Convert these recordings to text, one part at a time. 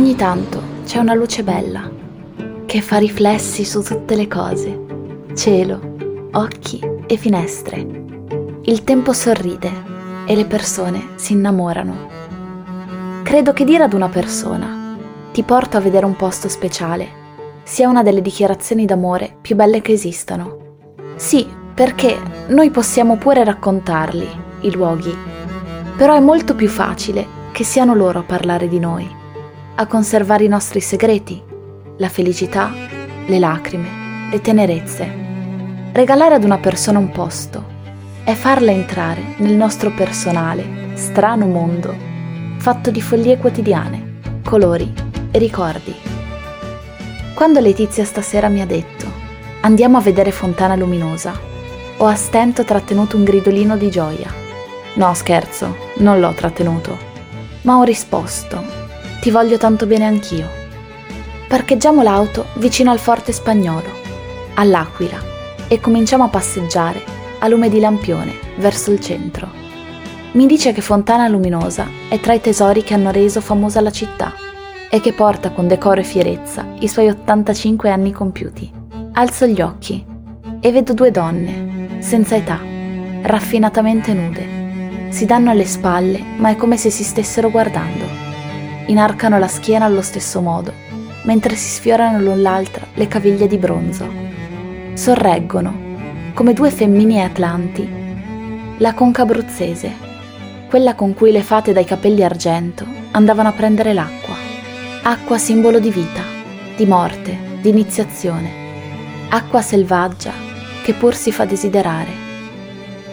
Ogni tanto c'è una luce bella che fa riflessi su tutte le cose, cielo, occhi e finestre. Il tempo sorride e le persone si innamorano. Credo che dire ad una persona ti porto a vedere un posto speciale sia una delle dichiarazioni d'amore più belle che esistano. Sì, perché noi possiamo pure raccontarli, i luoghi, però è molto più facile che siano loro a parlare di noi, a conservare i nostri segreti, la felicità, le lacrime, le tenerezze. Regalare ad una persona un posto è farla entrare nel nostro personale, strano mondo, fatto di follie quotidiane, colori e ricordi. Quando Letizia stasera mi ha detto andiamo a vedere Fontana Luminosa, ho a stento trattenuto un gridolino di gioia. No, scherzo, non l'ho trattenuto, ma ho risposto, ti voglio tanto bene anch'io. Parcheggiamo l'auto vicino al forte spagnolo, all'Aquila, e cominciamo a passeggiare a lume di lampione verso il centro. Mi dice che Fontana Luminosa è tra i tesori che hanno reso famosa la città e che porta con decoro e fierezza i suoi 85 anni compiuti. Alzo gli occhi e vedo due donne, senza età, raffinatamente nude. Si danno alle spalle, ma è come se si stessero guardando. Inarcano la schiena allo stesso modo, mentre si sfiorano l'un l'altra le caviglie di bronzo. Sorreggono, come due femmini atlanti. La conca abruzzese, quella con cui le fate dai capelli argento andavano a prendere l'acqua. Acqua simbolo di vita, di morte, di iniziazione. Acqua selvaggia che pur si fa desiderare.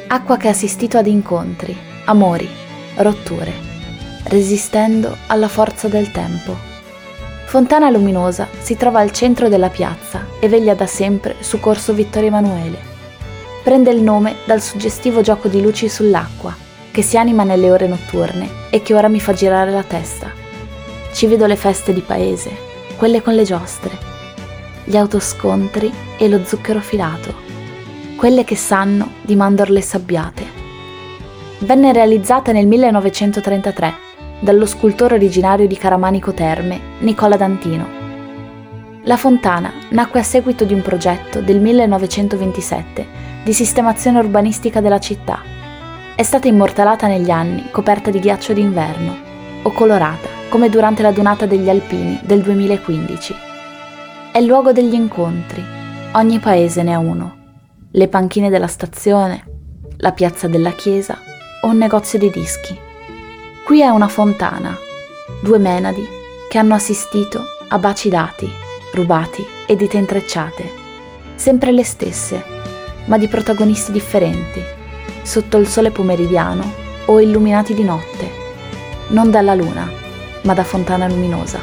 Acqua che ha assistito ad incontri, amori, rotture, resistendo alla forza del tempo. Fontana Luminosa si trova al centro della piazza e veglia da sempre su Corso Vittorio Emanuele prende il nome dal suggestivo gioco di luci sull'acqua, che si anima nelle ore notturne e che ora mi fa girare la testa. Ci vedo le feste di paese, quelle con le giostre, gli autoscontri e lo zucchero filato, quelle che sanno di mandorle sabbiate. Venne realizzata nel 1933 dallo scultore originario di Caramanico Terme, Nicola Dantino. La fontana nacque a seguito di un progetto del 1927 di sistemazione urbanistica della città. È stata immortalata negli anni coperta di ghiaccio d'inverno o colorata come durante la donata degli Alpini del 2015. È il luogo degli incontri, ogni paese ne ha uno. Le panchine della stazione, la piazza della chiesa o un negozio di dischi. Qui è una fontana, due menadi che hanno assistito a baci dati, rubati e dita intrecciate, sempre le stesse ma di protagonisti differenti, sotto il sole pomeridiano o illuminati di notte, non dalla luna, ma da fontana luminosa.